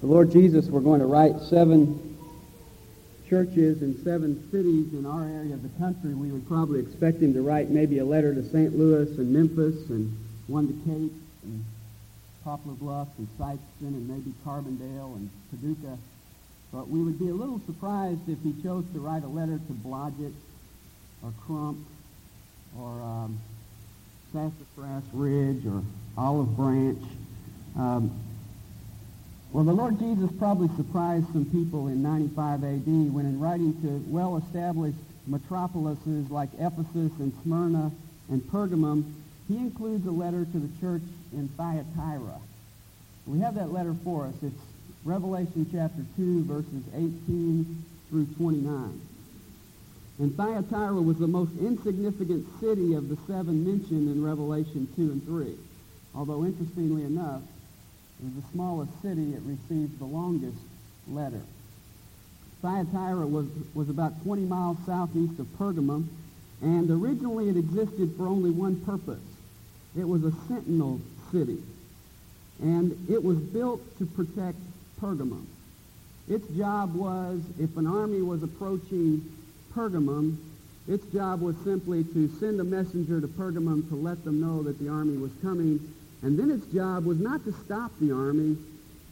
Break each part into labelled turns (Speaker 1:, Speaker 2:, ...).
Speaker 1: the Lord Jesus were going to write seven churches in seven cities in our area of the country, we would probably expect him to write maybe a letter to St. Louis and Memphis and one to Cape and Poplar Bluff and Sikeston and maybe Carbondale and Paducah. But we would be a little surprised if he chose to write a letter to Blodgett or Crump or um, Sassafras Ridge or Olive Branch. Um, well, the Lord Jesus probably surprised some people in 95 AD when in writing to well-established metropolises like Ephesus and Smyrna and Pergamum, he includes a letter to the church in Thyatira. We have that letter for us. It's Revelation chapter 2, verses 18 through 29. And Thyatira was the most insignificant city of the seven mentioned in Revelation 2 and 3. Although, interestingly enough, it was the smallest city, it received the longest letter. Thyatira was, was about 20 miles southeast of Pergamum, and originally it existed for only one purpose. It was a sentinel city, and it was built to protect Pergamum. Its job was, if an army was approaching Pergamum, its job was simply to send a messenger to Pergamum to let them know that the army was coming and then its job was not to stop the army,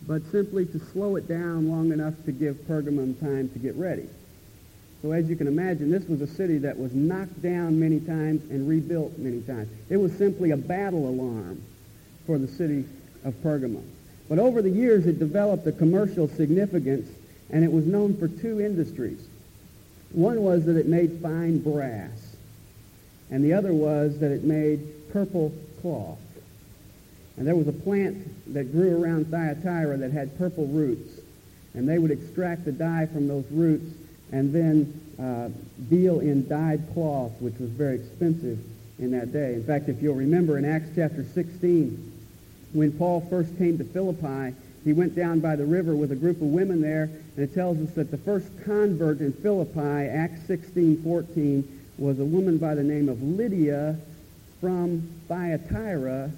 Speaker 1: but simply to slow it down long enough to give Pergamum time to get ready. So as you can imagine, this was a city that was knocked down many times and rebuilt many times. It was simply a battle alarm for the city of Pergamum. But over the years, it developed a commercial significance, and it was known for two industries. One was that it made fine brass, and the other was that it made purple cloth. And there was a plant that grew around Thyatira that had purple roots. And they would extract the dye from those roots and then uh, deal in dyed cloth, which was very expensive in that day. In fact, if you'll remember in Acts chapter 16, when Paul first came to Philippi, he went down by the river with a group of women there, and it tells us that the first convert in Philippi, Acts 16, 14, was a woman by the name of Lydia from Thyatira,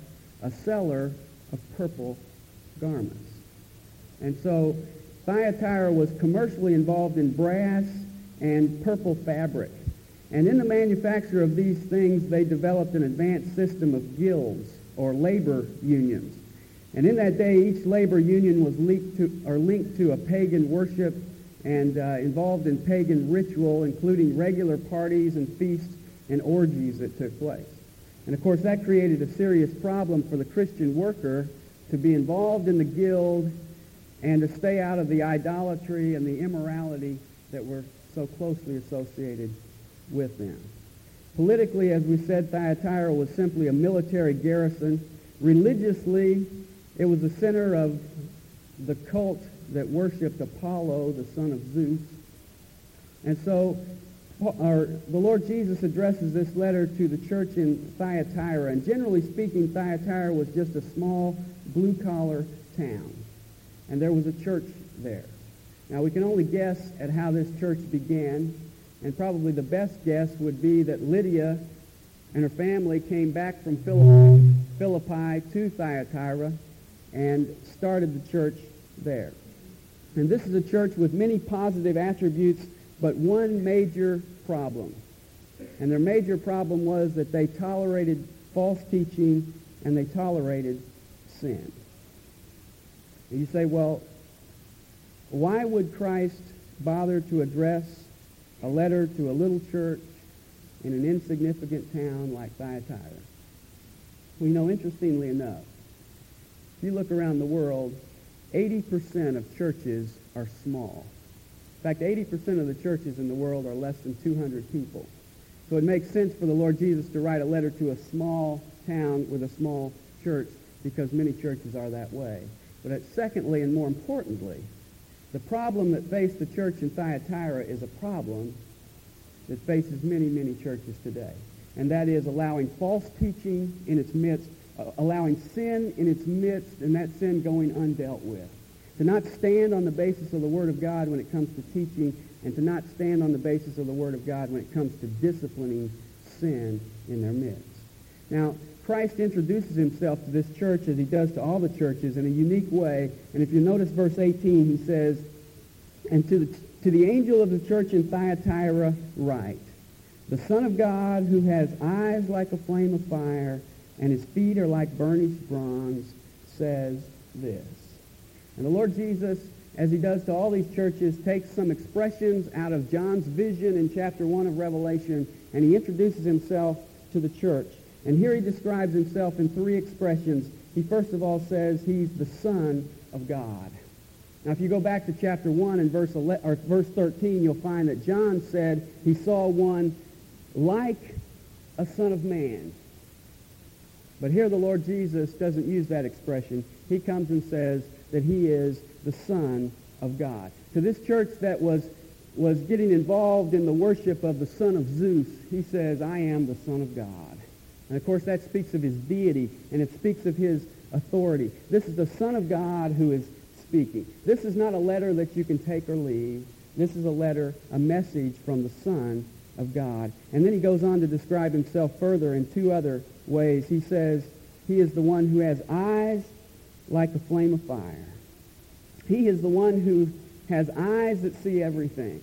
Speaker 1: a seller of purple garments. And so Thyatira was commercially involved in brass and purple fabric. And in the manufacture of these things, they developed an advanced system of guilds or labor unions. And in that day, each labor union was linked to, or linked to a pagan worship and uh, involved in pagan ritual, including regular parties and feasts and orgies that took place. And of course, that created a serious problem for the Christian worker to be involved in the guild and to stay out of the idolatry and the immorality that were so closely associated with them. Politically, as we said, Thyatira was simply a military garrison. Religiously, it was the center of the cult that worshipped Apollo, the son of Zeus. And so or the Lord Jesus addresses this letter to the church in Thyatira, and generally speaking, Thyatira was just a small blue-collar town, and there was a church there. Now, we can only guess at how this church began, and probably the best guess would be that Lydia and her family came back from Philippi, Philippi to Thyatira and started the church there. And this is a church with many positive attributes but one major problem. And their major problem was that they tolerated false teaching and they tolerated sin. And you say, well, why would Christ bother to address a letter to a little church in an insignificant town like Thyatira? You know, interestingly enough, if you look around the world, 80% of churches are small. In fact, 80% of the churches in the world are less than 200 people. So it makes sense for the Lord Jesus to write a letter to a small town with a small church because many churches are that way. But secondly, and more importantly, the problem that faced the church in Thyatira is a problem that faces many, many churches today. And that is allowing false teaching in its midst, uh, allowing sin in its midst, and that sin going undealt with to not stand on the basis of the Word of God when it comes to teaching, and to not stand on the basis of the Word of God when it comes to disciplining sin in their midst. Now, Christ introduces himself to this church as he does to all the churches in a unique way. And if you notice verse 18, he says, And to the, to the angel of the church in Thyatira write, The Son of God who has eyes like a flame of fire and his feet are like burnished bronze says this. And the Lord Jesus, as he does to all these churches, takes some expressions out of John's vision in chapter 1 of Revelation, and he introduces himself to the church. And here he describes himself in three expressions. He first of all says he's the Son of God. Now, if you go back to chapter 1 and verse, 11, or verse 13, you'll find that John said he saw one like a son of man. But here the Lord Jesus doesn't use that expression. He comes and says that he is the Son of God. To this church that was, was getting involved in the worship of the son of Zeus, he says, I am the Son of God. And of course, that speaks of his deity, and it speaks of his authority. This is the Son of God who is speaking. This is not a letter that you can take or leave. This is a letter, a message from the Son of God. And then he goes on to describe himself further in two other ways. He says he is the one who has eyes like a flame of fire. He is the one who has eyes that see everything.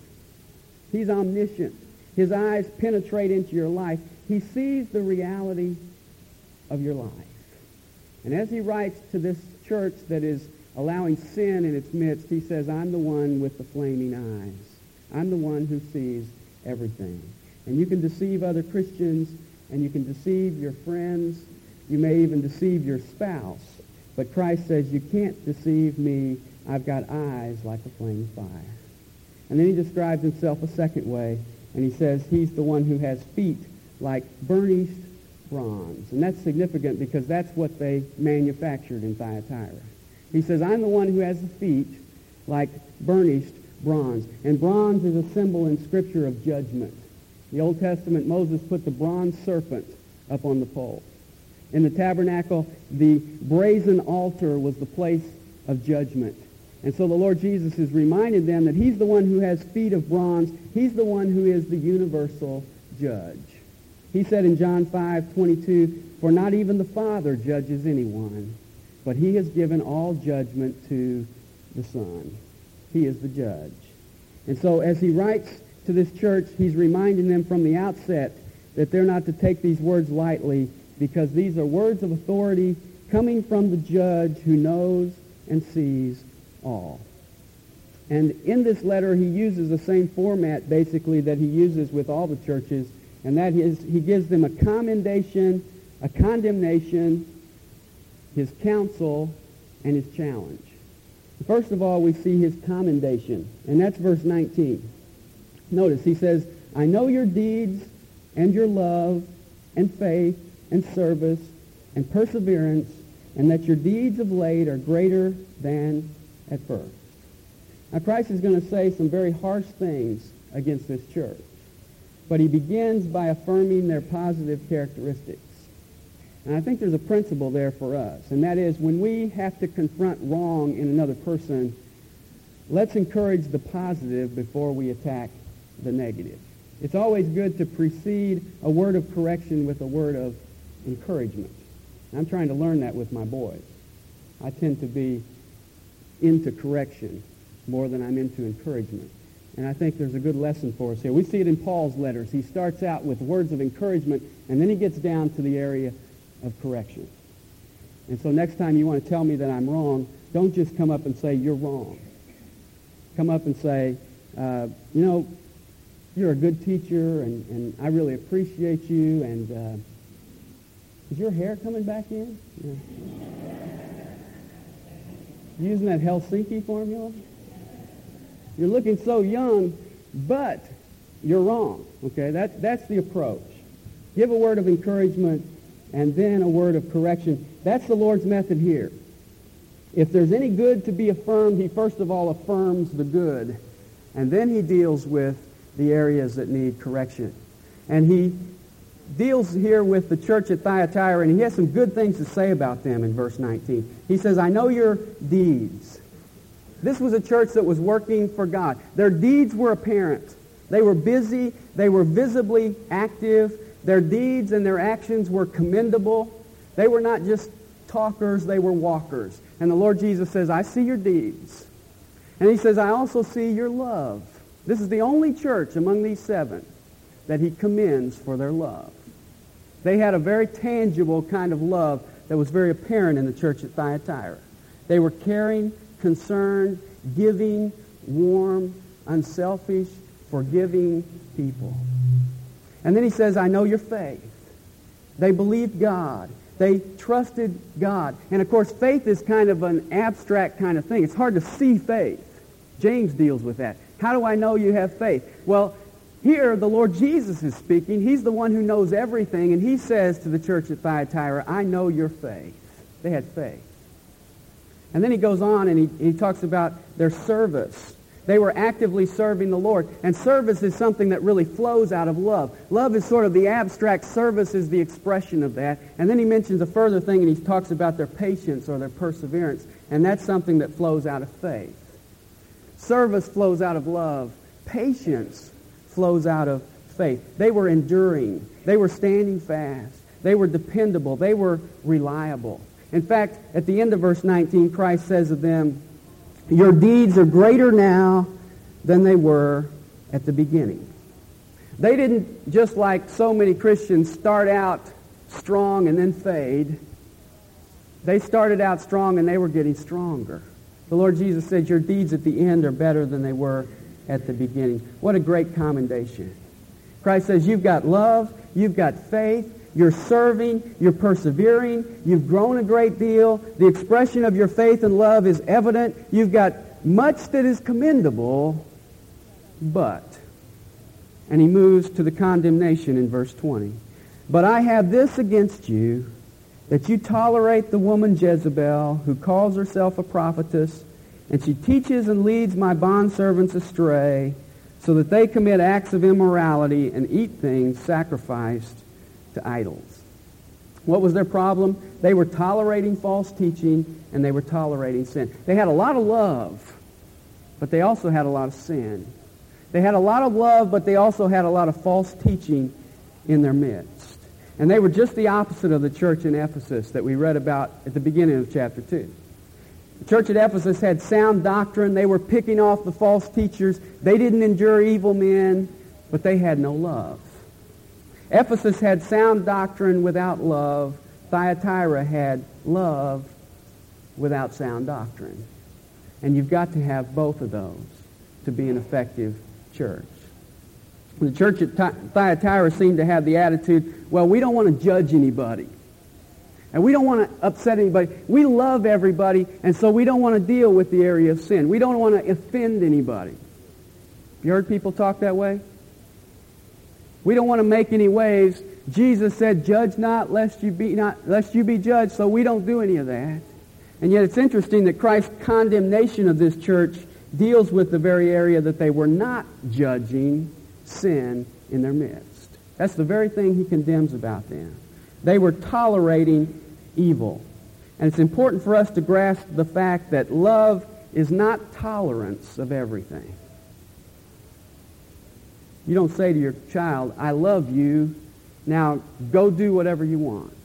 Speaker 1: He's omniscient. His eyes penetrate into your life. He sees the reality of your life. And as he writes to this church that is allowing sin in its midst, he says, I'm the one with the flaming eyes. I'm the one who sees everything. And you can deceive other Christians, and you can deceive your friends. You may even deceive your spouse. But Christ says, you can't deceive me. I've got eyes like a flame of fire. And then he describes himself a second way, and he says he's the one who has feet like burnished bronze. And that's significant because that's what they manufactured in Thyatira. He says, I'm the one who has the feet like burnished bronze. And bronze is a symbol in Scripture of judgment. The Old Testament, Moses put the bronze serpent up on the pole. In the tabernacle, the brazen altar was the place of judgment. And so the Lord Jesus is reminding them that he's the one who has feet of bronze. He's the one who is the universal judge. He said in John 5, 22, For not even the Father judges anyone, but he has given all judgment to the Son. He is the judge. And so as he writes to this church, he's reminding them from the outset that they're not to take these words lightly because these are words of authority coming from the judge who knows and sees all. And in this letter, he uses the same format, basically, that he uses with all the churches, and that is he gives them a commendation, a condemnation, his counsel, and his challenge. First of all, we see his commendation, and that's verse 19. Notice, he says, I know your deeds and your love and faith and service and perseverance, and that your deeds of late are greater than at first. Now, Christ is going to say some very harsh things against this church, but he begins by affirming their positive characteristics. And I think there's a principle there for us, and that is when we have to confront wrong in another person, let's encourage the positive before we attack the negative. It's always good to precede a word of correction with a word of encouragement. I'm trying to learn that with my boys. I tend to be into correction more than I'm into encouragement. And I think there's a good lesson for us here. We see it in Paul's letters. He starts out with words of encouragement, and then he gets down to the area of correction. And so next time you want to tell me that I'm wrong, don't just come up and say, you're wrong. Come up and say, uh, you know, you're a good teacher, and, and I really appreciate you, and uh, is your hair coming back in? Yeah. Using that Helsinki formula? You're looking so young, but you're wrong. Okay, that, that's the approach. Give a word of encouragement and then a word of correction. That's the Lord's method here. If there's any good to be affirmed, he first of all affirms the good, and then he deals with the areas that need correction. And he deals here with the church at Thyatira, and he has some good things to say about them in verse 19. He says, I know your deeds. This was a church that was working for God. Their deeds were apparent. They were busy. They were visibly active. Their deeds and their actions were commendable. They were not just talkers, they were walkers. And the Lord Jesus says, I see your deeds. And he says, I also see your love. This is the only church among these seven that he commends for their love. They had a very tangible kind of love that was very apparent in the church at Thyatira. They were caring, concerned, giving, warm, unselfish, forgiving people. And then he says, I know your faith. They believed God. They trusted God. And of course, faith is kind of an abstract kind of thing. It's hard to see faith. James deals with that. How do I know you have faith? Well, here the Lord Jesus is speaking. He's the one who knows everything, and he says to the church at Thyatira, I know your faith. They had faith. And then he goes on and he, he talks about their service. They were actively serving the Lord. And service is something that really flows out of love. Love is sort of the abstract. Service is the expression of that. And then he mentions a further thing and he talks about their patience or their perseverance. And that's something that flows out of faith. Service flows out of love. Patience flows out of faith. They were enduring. They were standing fast. They were dependable. They were reliable. In fact, at the end of verse 19, Christ says of them, your deeds are greater now than they were at the beginning. They didn't, just like so many Christians, start out strong and then fade. They started out strong and they were getting stronger. The Lord Jesus said, Your deeds at the end are better than they were at the beginning. What a great commendation. Christ says, You've got love, you've got faith, you're serving, you're persevering, you've grown a great deal, the expression of your faith and love is evident, you've got much that is commendable, but, and he moves to the condemnation in verse 20. But I have this against you, that you tolerate the woman Jezebel, who calls herself a prophetess, and she teaches and leads my bondservants astray, so that they commit acts of immorality and eat things sacrificed to idols. What was their problem? They were tolerating false teaching and they were tolerating sin. They had a lot of love, but they also had a lot of sin. They had a lot of love, but they also had a lot of false teaching in their midst. And they were just the opposite of the church in Ephesus that we read about at the beginning of chapter 2. Church at Ephesus had sound doctrine. They were picking off the false teachers. They didn't endure evil men, but they had no love. Ephesus had sound doctrine without love. Thyatira had love without sound doctrine. And you've got to have both of those to be an effective church. The church at Thyatira seemed to have the attitude, well, we don't want to judge anybody. And we don't want to upset anybody. We love everybody, and so we don't want to deal with the area of sin. We don't want to offend anybody. You heard people talk that way? We don't want to make any waves. Jesus said, judge not lest you be not lest you be judged, so we don't do any of that. And yet it's interesting that Christ's condemnation of this church deals with the very area that they were not judging sin in their midst. That's the very thing he condemns about them. They were tolerating evil. And it's important for us to grasp the fact that love is not tolerance of everything. You don't say to your child, I love you, now go do whatever you want.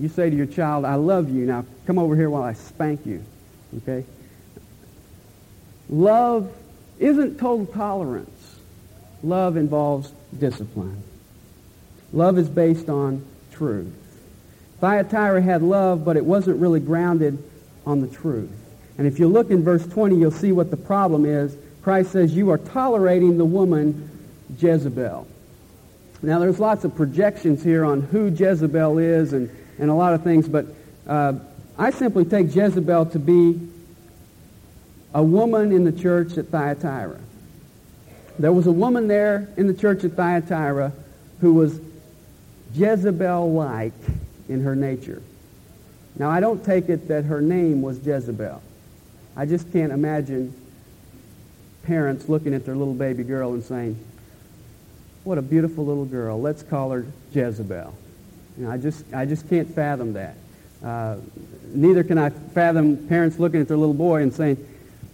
Speaker 1: You say to your child, I love you, now come over here while I spank you. Okay? Love isn't total tolerance. Love involves discipline. Love is based on truth. Thyatira had love, but it wasn't really grounded on the truth. And if you look in verse 20, you'll see what the problem is Christ says, you are tolerating the woman Jezebel. Now, there's lots of projections here on who Jezebel is and, and a lot of things, but uh, I simply take Jezebel to be a woman in the church at Thyatira. There was a woman there in the church at Thyatira who was Jezebel-like in her nature. Now, I don't take it that her name was Jezebel. I just can't imagine parents looking at their little baby girl and saying, what a beautiful little girl. Let's call her Jezebel. You know, I just, I just can't fathom that. Uh, neither can I fathom parents looking at their little boy and saying,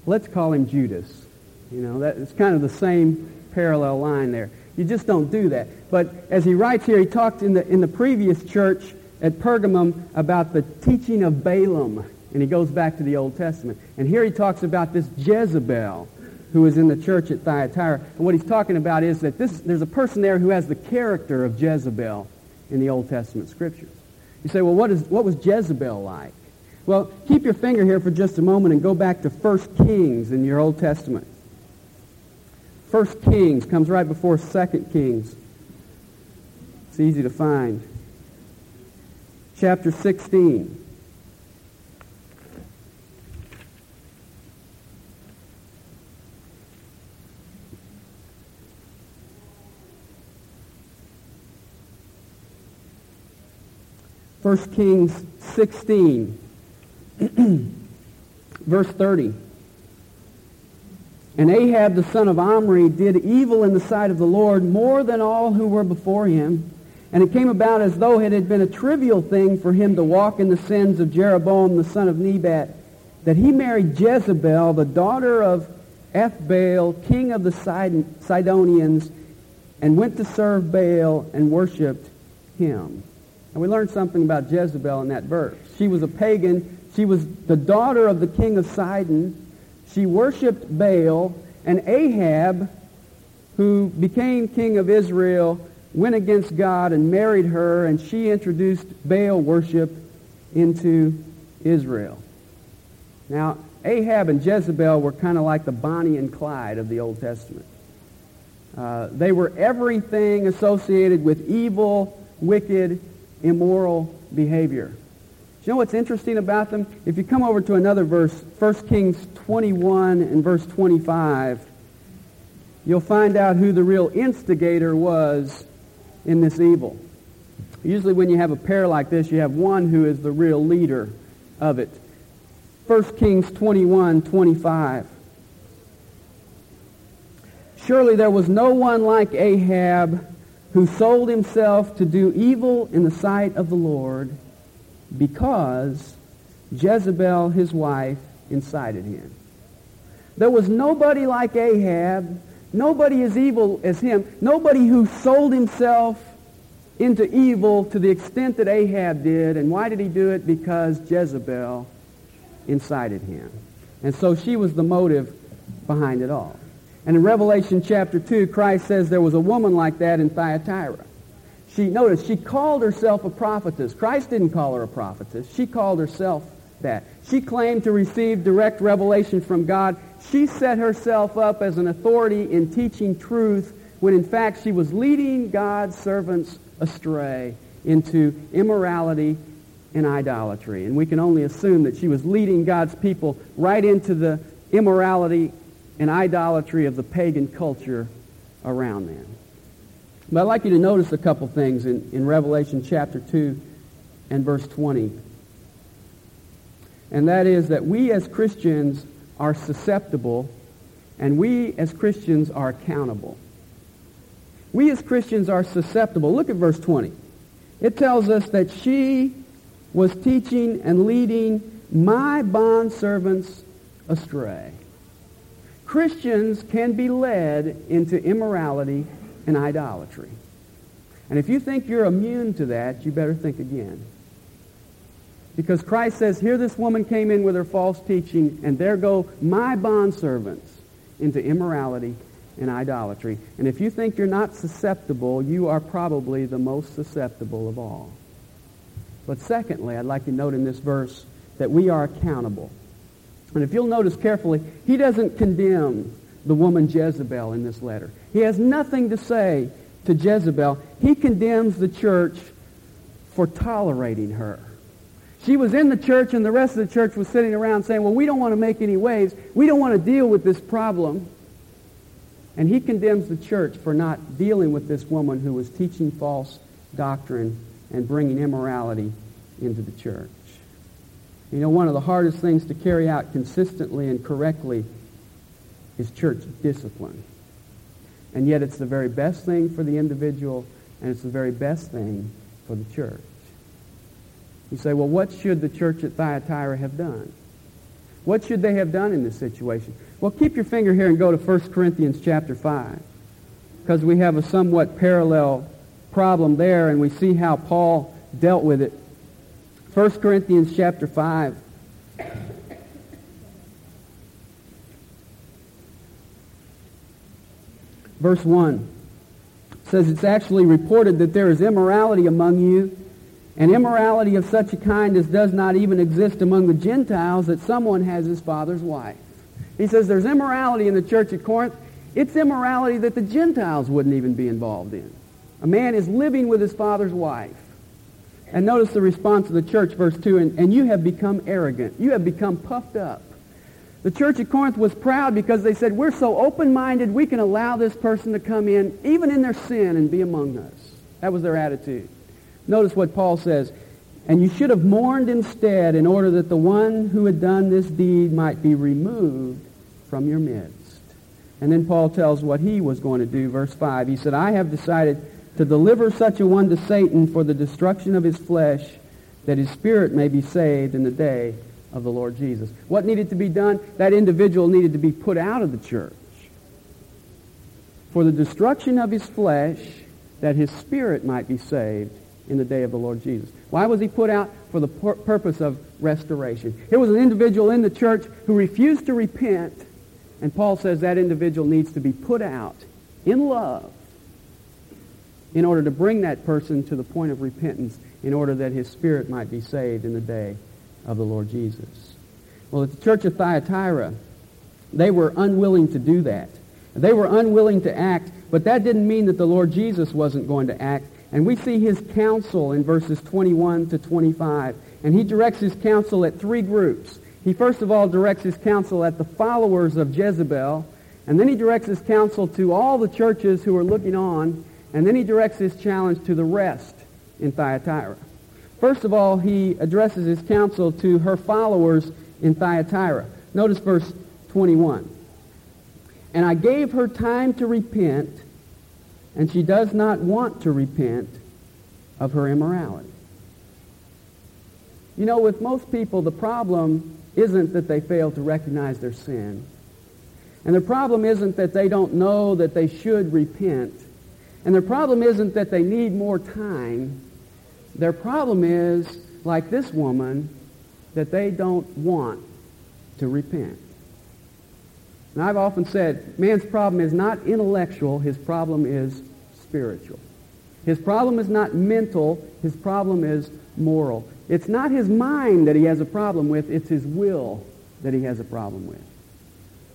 Speaker 1: let's call him Judas. You know, that, it's kind of the same parallel line there. You just don't do that. But as he writes here, he talked in the, in the previous church at Pergamum about the teaching of Balaam. And he goes back to the Old Testament. And here he talks about this Jezebel who is in the church at Thyatira. And what he's talking about is that this, there's a person there who has the character of Jezebel in the Old Testament scriptures. You say, well, what, is, what was Jezebel like? Well, keep your finger here for just a moment and go back to 1 Kings in your Old Testament. 1 Kings comes right before 2 Kings. It's easy to find. Chapter 16. First Kings 16, verse 30. And Ahab the son of Omri did evil in the sight of the Lord more than all who were before him. And it came about as though it had been a trivial thing for him to walk in the sins of Jeroboam the son of Nebat, that he married Jezebel, the daughter of Ethbaal, king of the Sidonians, and went to serve Baal and worshipped him. And we learned something about Jezebel in that verse. She was a pagan. She was the daughter of the king of Sidon. She worshipped Baal, and Ahab, who became king of Israel, went against God and married her, and she introduced Baal worship into Israel. Now, Ahab and Jezebel were kind of like the Bonnie and Clyde of the Old Testament. Uh, they were everything associated with evil, wicked, immoral behavior. Do You know what's interesting about them? If you come over to another verse, 1 Kings 21 and verse 25, you'll find out who the real instigator was in this evil. Usually when you have a pair like this, you have one who is the real leader of it. 1 Kings 21, 25. Surely there was no one like Ahab who sold himself to do evil in the sight of the Lord because Jezebel, his wife, incited him. There was nobody like Ahab, nobody as evil as him, nobody who sold himself into evil to the extent that Ahab did. And why did he do it? Because Jezebel incited him. And so she was the motive behind it all. And in Revelation chapter 2, Christ says there was a woman like that in Thyatira. She, notice, she called herself a prophetess. Christ didn't call her a prophetess. She called herself that. She claimed to receive direct revelation from God. She set herself up as an authority in teaching truth when in fact she was leading God's servants astray into immorality and idolatry. And we can only assume that she was leading God's people right into the immorality and idolatry of the pagan culture around them. But I'd like you to notice a couple things in, in Revelation chapter 2 and verse 20. And that is that we as Christians are susceptible and we as Christians are accountable. We as Christians are susceptible. Look at verse 20. It tells us that she was teaching and leading my bondservants astray. Christians can be led into immorality and idolatry. And if you think you're immune to that, you better think again. Because Christ says, here this woman came in with her false teaching, and there go my bondservants into immorality and idolatry. And if you think you're not susceptible, you are probably the most susceptible of all. But secondly, I'd like to note in this verse that we are accountable. And if you'll notice carefully, he doesn't condemn the woman Jezebel in this letter. He has nothing to say to Jezebel. He condemns the church for tolerating her. She was in the church and the rest of the church was sitting around saying, well, we don't want to make any waves. We don't want to deal with this problem. And he condemns the church for not dealing with this woman who was teaching false doctrine and bringing immorality into the church. You know, one of the hardest things to carry out consistently and correctly is church discipline. And yet it's the very best thing for the individual and it's the very best thing for the church. You say, well, what should the church at Thyatira have done? What should they have done in this situation? Well, keep your finger here and go to 1 Corinthians chapter 5 because we have a somewhat parallel problem there and we see how Paul dealt with it 1 Corinthians chapter 5. Verse 1 says it's actually reported that there is immorality among you, and immorality of such a kind as does not even exist among the Gentiles, that someone has his father's wife. He says there's immorality in the church at Corinth. It's immorality that the Gentiles wouldn't even be involved in. A man is living with his father's wife. And notice the response of the church, verse 2, and, and you have become arrogant. You have become puffed up. The church at Corinth was proud because they said, we're so open-minded, we can allow this person to come in, even in their sin, and be among us. That was their attitude. Notice what Paul says. And you should have mourned instead in order that the one who had done this deed might be removed from your midst. And then Paul tells what he was going to do. Verse 5. He said, I have decided to deliver such a one to Satan for the destruction of his flesh, that his spirit may be saved in the day of the Lord Jesus. What needed to be done? That individual needed to be put out of the church for the destruction of his flesh, that his spirit might be saved in the day of the Lord Jesus. Why was he put out? For the pur- purpose of restoration. Here was an individual in the church who refused to repent, and Paul says that individual needs to be put out in love in order to bring that person to the point of repentance in order that his spirit might be saved in the day of the Lord Jesus. Well, at the church of Thyatira, they were unwilling to do that. They were unwilling to act, but that didn't mean that the Lord Jesus wasn't going to act. And we see his counsel in verses 21 to 25. And he directs his counsel at three groups. He first of all directs his counsel at the followers of Jezebel, and then he directs his counsel to all the churches who are looking on, and then he directs his challenge to the rest in Thyatira. First of all, he addresses his counsel to her followers in Thyatira. Notice verse 21. And I gave her time to repent, and she does not want to repent of her immorality. You know, with most people, the problem isn't that they fail to recognize their sin. And the problem isn't that they don't know that they should repent. And their problem isn't that they need more time. Their problem is, like this woman, that they don't want to repent. And I've often said, man's problem is not intellectual, his problem is spiritual. His problem is not mental, his problem is moral. It's not his mind that he has a problem with, it's his will that he has a problem with.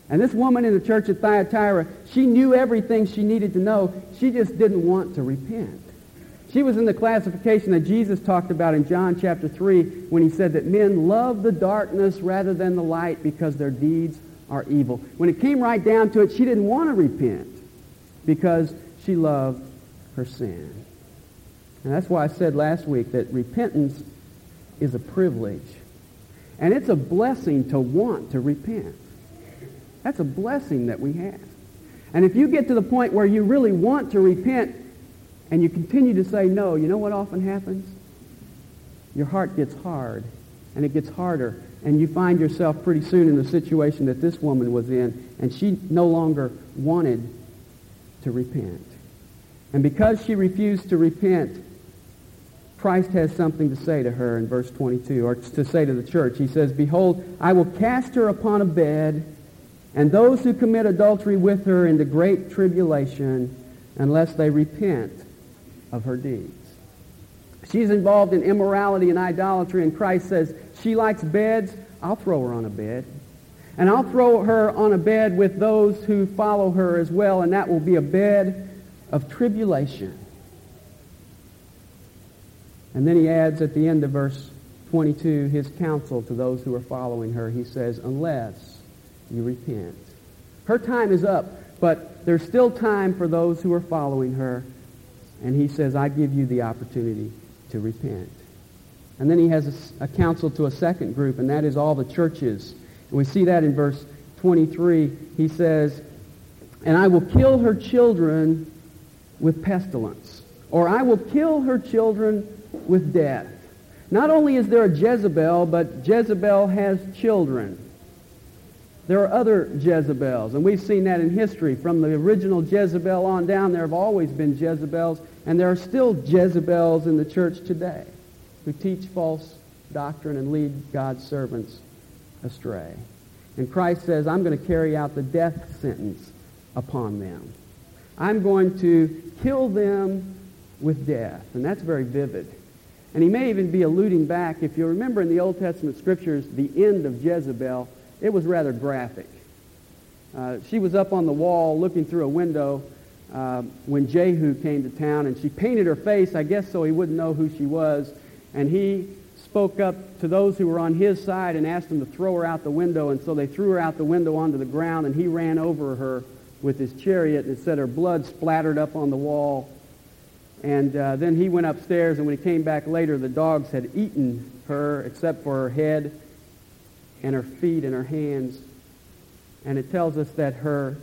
Speaker 1: And this woman in the church at Thyatira, she knew everything she needed to know. She just didn't want to repent. She was in the classification that Jesus talked about in John chapter 3 when he said that men love the darkness rather than the light because their deeds are evil. When it came right down to it, she didn't want to repent because she loved her sin. And that's why I said last week that repentance is a privilege. And it's a blessing to want to repent. That's a blessing that we have. And if you get to the point where you really want to repent, and you continue to say no, you know what often happens? Your heart gets hard, and it gets harder, and you find yourself pretty soon in the situation that this woman was in, and she no longer wanted to repent. And because she refused to repent, Christ has something to say to her in verse 22, or to say to the church. He says, Behold, I will cast her upon a bed, and those who commit adultery with her into great tribulation, unless they repent of her deeds. She's involved in immorality and idolatry, and Christ says, she likes beds, I'll throw her on a bed. And I'll throw her on a bed with those who follow her as well, and that will be a bed of tribulation. And then he adds at the end of verse 22 his counsel to those who are following her. He says, unless you repent. Her time is up, but there's still time for those who are following her. And he says, I give you the opportunity to repent. And then he has a, a, counsel to a second group, and that is all the churches. And we see that in verse 23. He says, And I will kill her children with pestilence, or I will kill her children with death. Not only is there a Jezebel, but Jezebel has children. There are other Jezebels, and we've seen that in history. From the original Jezebel on down, there have always been Jezebels, and there are still Jezebels in the church today who teach false doctrine and lead God's servants astray. And Christ says, I'm going to carry out the death sentence upon them. I'm going to kill them with death. And that's very vivid. And he may even be alluding back, if you remember in the Old Testament scriptures, the end of Jezebel, it was rather graphic. Uh, she was up on the wall looking through a window uh, when Jehu came to town, and she painted her face, I guess so he wouldn't know who she was. And he spoke up to those who were on his side and asked them to throw her out the window. And so they threw her out the window onto the ground, and he ran over her with his chariot and said her blood splattered up on the wall. And uh, then he went upstairs, and when he came back later, the dogs had eaten her except for her head and her feet and her hands. And it tells us that her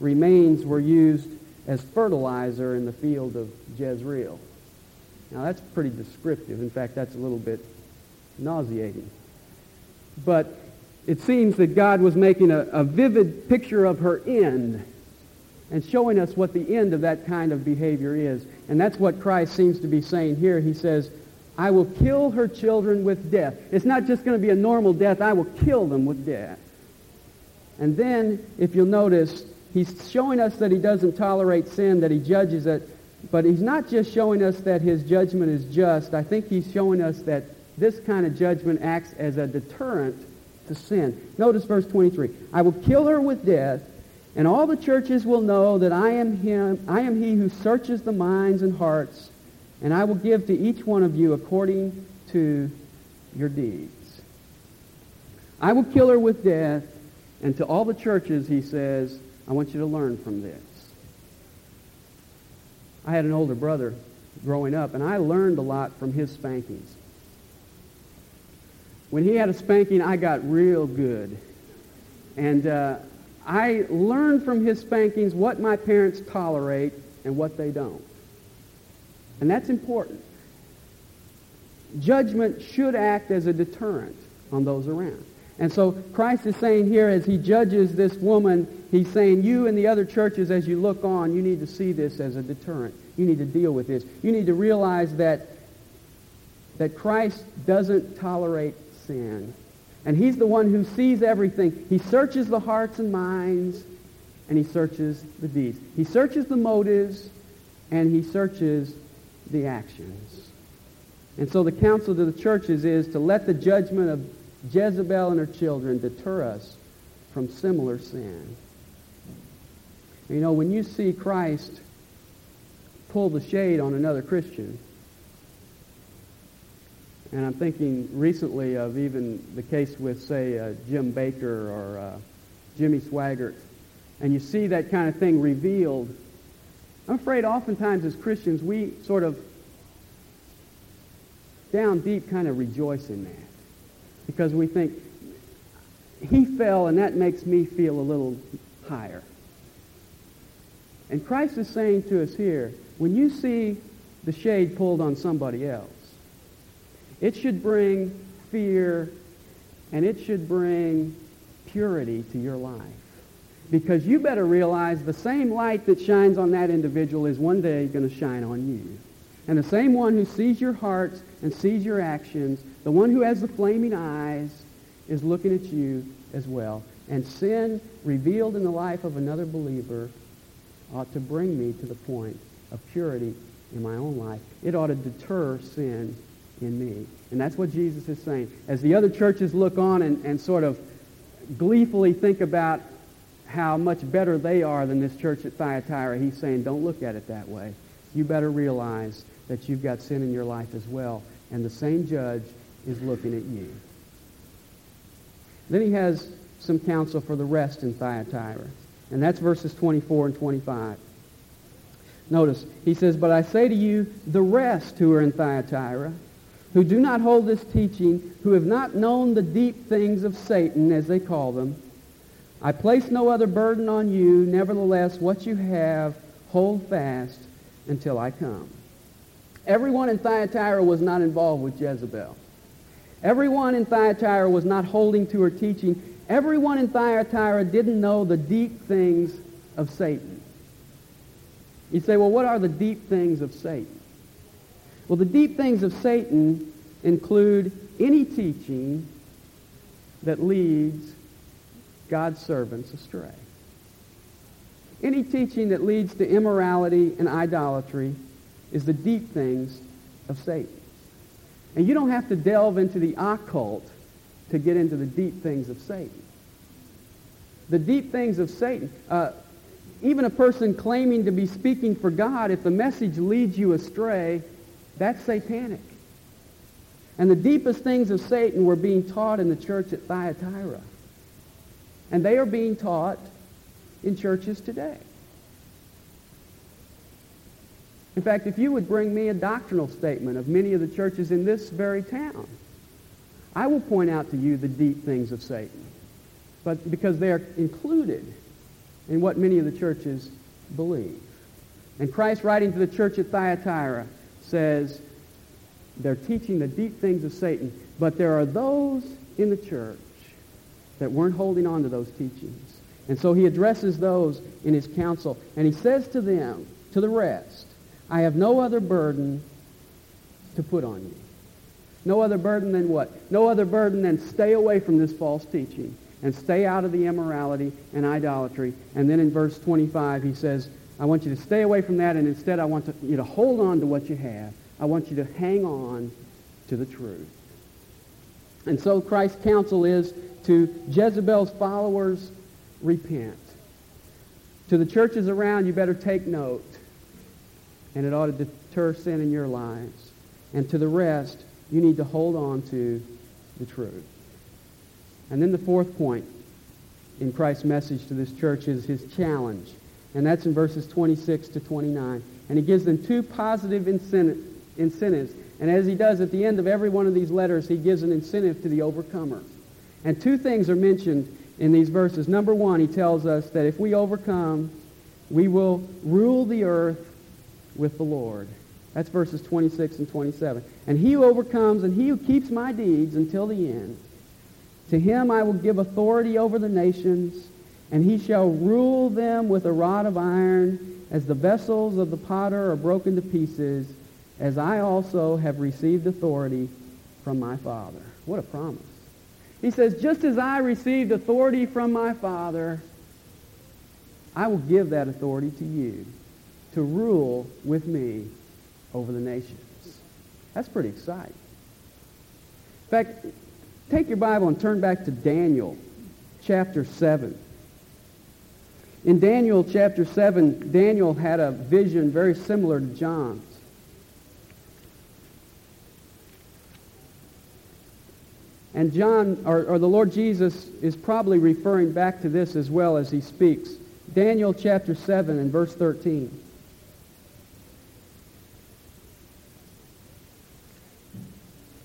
Speaker 1: remains were used as fertilizer in the field of Jezreel. Now, that's pretty descriptive. In fact, that's a little bit nauseating. But it seems that God was making a, a vivid picture of her end and showing us what the end of that kind of behavior is. And that's what Christ seems to be saying here. He says, I will kill her children with death. It's not just going to be a normal death. I will kill them with death. And then, if you'll notice, he's showing us that he doesn't tolerate sin, that he judges it. But he's not just showing us that his judgment is just. I think he's showing us that this kind of judgment acts as a deterrent to sin. Notice verse 23. I will kill her with death, and all the churches will know that I am him, I am he who searches the minds and hearts, and I will give to each one of you according to your deeds. I will kill her with death, and to all the churches, he says, I want you to learn from this. I had an older brother growing up, and I learned a lot from his spankings. When he had a spanking, I got real good. And uh, I learned from his spankings what my parents tolerate and what they don't. And that's important. Judgment should act as a deterrent on those around. And so Christ is saying here as he judges this woman, he's saying you and the other churches as you look on, you need to see this as a deterrent. You need to deal with this. You need to realize that, that Christ doesn't tolerate sin. And he's the one who sees everything. He searches the hearts and minds, and he searches the deeds. He searches the motives, and he searches the actions. And so the counsel to the churches is to let the judgment of Jezebel and her children deter us from similar sin. You know, when you see Christ pull the shade on another Christian, and I'm thinking recently of even the case with, say, uh, Jim Bakker or uh, Jimmy Swaggart, and you see that kind of thing revealed. I'm afraid oftentimes as Christians we sort of down deep kind of rejoice in that because we think he fell and that makes me feel a little higher. And Christ is saying to us here, when you see the shade pulled on somebody else, it should bring fear and it should bring purity to your life. Because you better realize the same light that shines on that individual is one day going to shine on you. And the same one who sees your hearts and sees your actions, the one who has the flaming eyes, is looking at you as well. And sin revealed in the life of another believer ought to bring me to the point of purity in my own life. It ought to deter sin in me. And that's what Jesus is saying. As the other churches look on and, and sort of gleefully think about how much better they are than this church at Thyatira, he's saying, don't look at it that way. You better realize that you've got sin in your life as well. And the same judge is looking at you. Then he has some counsel for the rest in Thyatira. And that's verses 24 and 25. Notice, he says, But I say to you, the rest who are in Thyatira, who do not hold this teaching, who have not known the deep things of Satan, as they call them, I place no other burden on you. Nevertheless, what you have, hold fast until I come. Everyone in Thyatira was not involved with Jezebel. Everyone in Thyatira was not holding to her teaching. Everyone in Thyatira didn't know the deep things of Satan. You say, well, what are the deep things of Satan? Well, the deep things of Satan include any teaching that leads God's servants astray. Any teaching that leads to immorality and idolatry is the deep things of Satan. And you don't have to delve into the occult to get into the deep things of Satan. The deep things of Satan. Uh, even a person claiming to be speaking for God, if the message leads you astray, that's satanic. And the deepest things of Satan were being taught in the church at Thyatira. And they are being taught in churches today. In fact, if you would bring me a doctrinal statement of many of the churches in this very town, I will point out to you the deep things of Satan. But because they are included in what many of the churches believe. And Christ writing to the church at Thyatira says, they're teaching the deep things of Satan, but there are those in the church that weren't holding on to those teachings. And so he addresses those in his counsel, and he says to them, to the rest, I have no other burden to put on you. No other burden than what? No other burden than stay away from this false teaching and stay out of the immorality and idolatry. And then in verse 25 he says, I want you to stay away from that and instead I want to, you to hold on to what you have. I want you to hang on to the truth. And so Christ's counsel is to Jezebel's followers, repent. To the churches around, you better take note. And it ought to deter sin in your lives. And to the rest, you need to hold on to the truth. And then the fourth point in Christ's message to this church is his challenge. And that's in verses 26 to 29. And he gives them two positive incentives. And as he does at the end of every one of these letters, he gives an incentive to the overcomer. And two things are mentioned in these verses. Number one, he tells us that if we overcome, we will rule the earth with the Lord. That's verses 26 and 27. And he who overcomes and he who keeps my deeds until the end, to him I will give authority over the nations, and he shall rule them with a rod of iron, as the vessels of the potter are broken to pieces, as I also have received authority from my Father. What a promise. He says, just as I received authority from my Father, I will give that authority to you to rule with me over the nations. That's pretty exciting. In fact, take your Bible and turn back to Daniel chapter 7. In Daniel chapter 7, Daniel had a vision very similar to John's. And John, or, or, the Lord Jesus, is probably referring back to this as well as he speaks. Daniel chapter 7 and verse 13.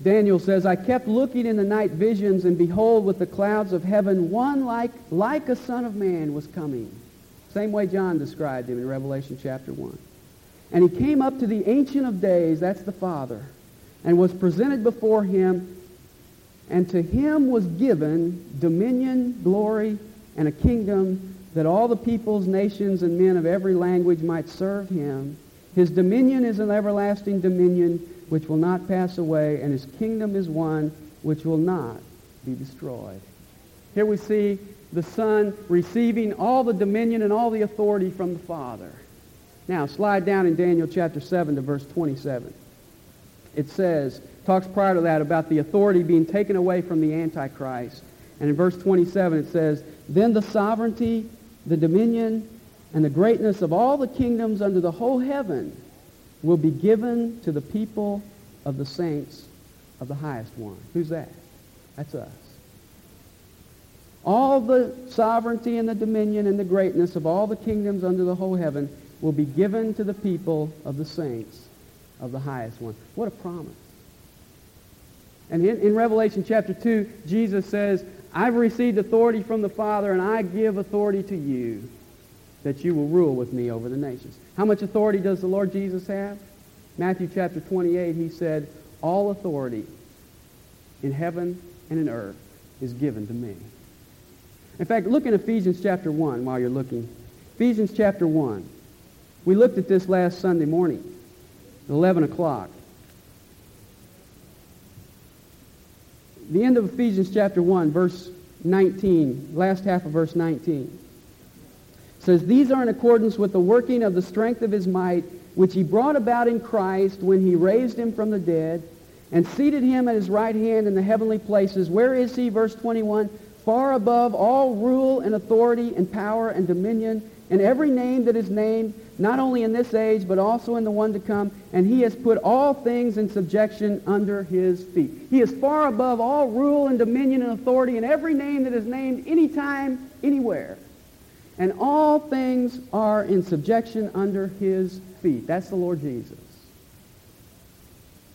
Speaker 1: Daniel says, I kept looking in the night visions, and behold, with the clouds of heaven, one like, like a son of man was coming. Same way John described him in Revelation chapter 1. And he came up to the Ancient of Days, that's the Father, and was presented before him and to him was given dominion, glory, and a kingdom that all the peoples, nations, and men of every language might serve him. His dominion is an everlasting dominion which will not pass away, and his kingdom is one which will not be destroyed. Here we see the Son receiving all the dominion and all the authority from the Father. Now, slide down in Daniel chapter 7 to verse 27. It says, talks prior to that about the authority being taken away from the Antichrist. And in verse 27 it says, Then the sovereignty, the dominion, and the greatness of all the kingdoms under the whole heaven will be given to the people of the saints of the highest one. Who's that? That's us. All the sovereignty and the dominion and the greatness of all the kingdoms under the whole heaven will be given to the people of the saints of the highest one. What a promise. And in, in Revelation chapter 2, Jesus says, I've received authority from the Father, and I give authority to you that you will rule with me over the nations. How much authority does the Lord Jesus have? Matthew chapter 28, he said, All authority in heaven and in earth is given to me. In fact, look in Ephesians chapter 1 while you're looking. Ephesians chapter 1. We looked at this last Sunday morning, 11 o'clock. the end of Ephesians chapter 1, verse 19, last half of verse 19, says, These are in accordance with the working of the strength of his might, which he brought about in Christ when he raised him from the dead and seated him at his right hand in the heavenly places. Where is he? Verse 21. Far above all rule and authority and power and dominion and every name that is named, not only in this age, but also in the one to come. And he has put all things in subjection under his feet. He is far above all rule and dominion and authority and every name that is named anytime, anywhere. And all things are in subjection under his feet. That's the Lord Jesus.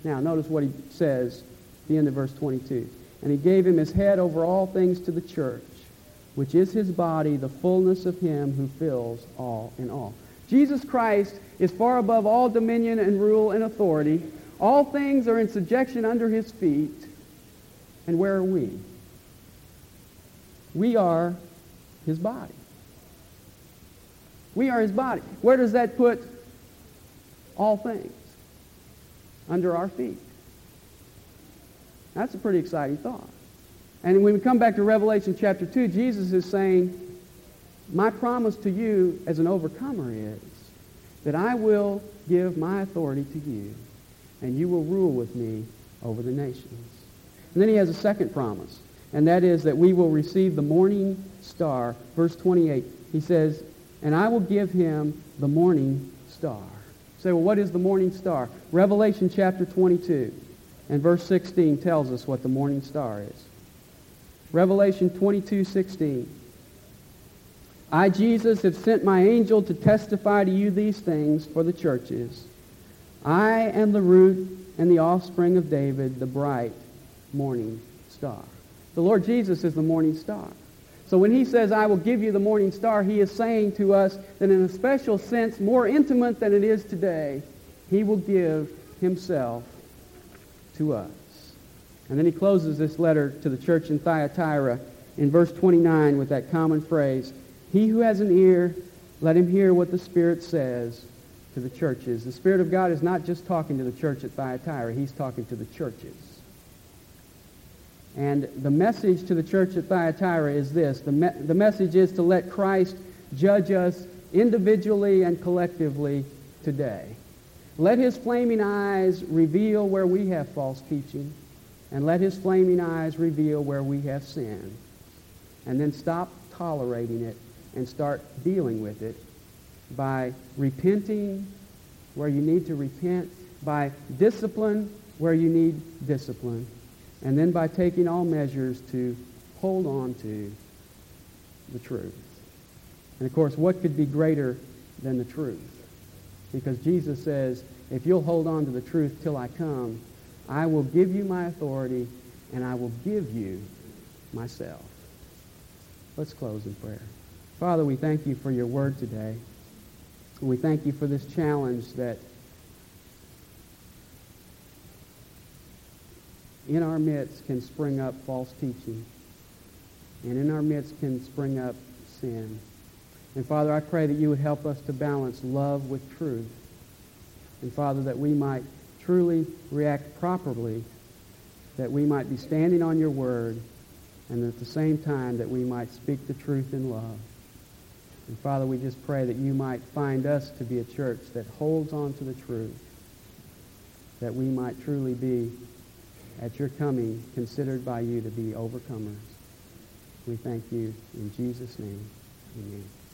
Speaker 1: Now, notice what he says the end of verse 22. And he gave him his head over all things to the church, which is his body, the fullness of him who fills all in all. Jesus Christ is far above all dominion and rule and authority. All things are in subjection under his feet. And where are we? We are his body. We are his body. Where does that put all things? Under our feet. That's a pretty exciting thought. And when we come back to Revelation chapter 2, Jesus is saying, my promise to you as an overcomer is that I will give my authority to you, and you will rule with me over the nations. And then he has a second promise, and that is that we will receive the morning star. Verse 28, he says, and I will give him the morning star. Say, well, what is the morning star? Revelation chapter 22 and verse 16 tells us what the morning star is. Revelation 22, 16. I, Jesus, have sent my angel to testify to you these things for the churches. I am the root and the offspring of David, the bright morning star. The Lord Jesus is the morning star. So when he says, I will give you the morning star, he is saying to us that in a special sense, more intimate than it is today, he will give himself to us. And then he closes this letter to the church in Thyatira in verse 29 with that common phrase, He who has an ear, let him hear what the Spirit says to the churches. The Spirit of God is not just talking to the church at Thyatira. He's talking to the churches. And the message to the church at Thyatira is this. The, me- the message is to let Christ judge us individually and collectively today. Let his flaming eyes reveal where we have false teaching, and let his flaming eyes reveal where we have sin. And then stop tolerating it and start dealing with it by repenting where you need to repent, by discipline where you need discipline, and then by taking all measures to hold on to the truth. And of course, what could be greater than the truth? Because Jesus says, if you'll hold on to the truth till I come, I will give you my authority and I will give you myself. Let's close in prayer. Father, we thank you for your word today. We thank you for this challenge that in our midst can spring up false teaching. And in our midst can spring up sin. And Father, I pray that you would help us to balance love with truth. And Father, that we might truly react properly, that we might be standing on your word, and at the same time that we might speak the truth in love. And Father, we just pray that you might find us to be a church that holds on to the truth, that we might truly be, at your coming, considered by you to be overcomers. We thank you in Jesus' name. Amen.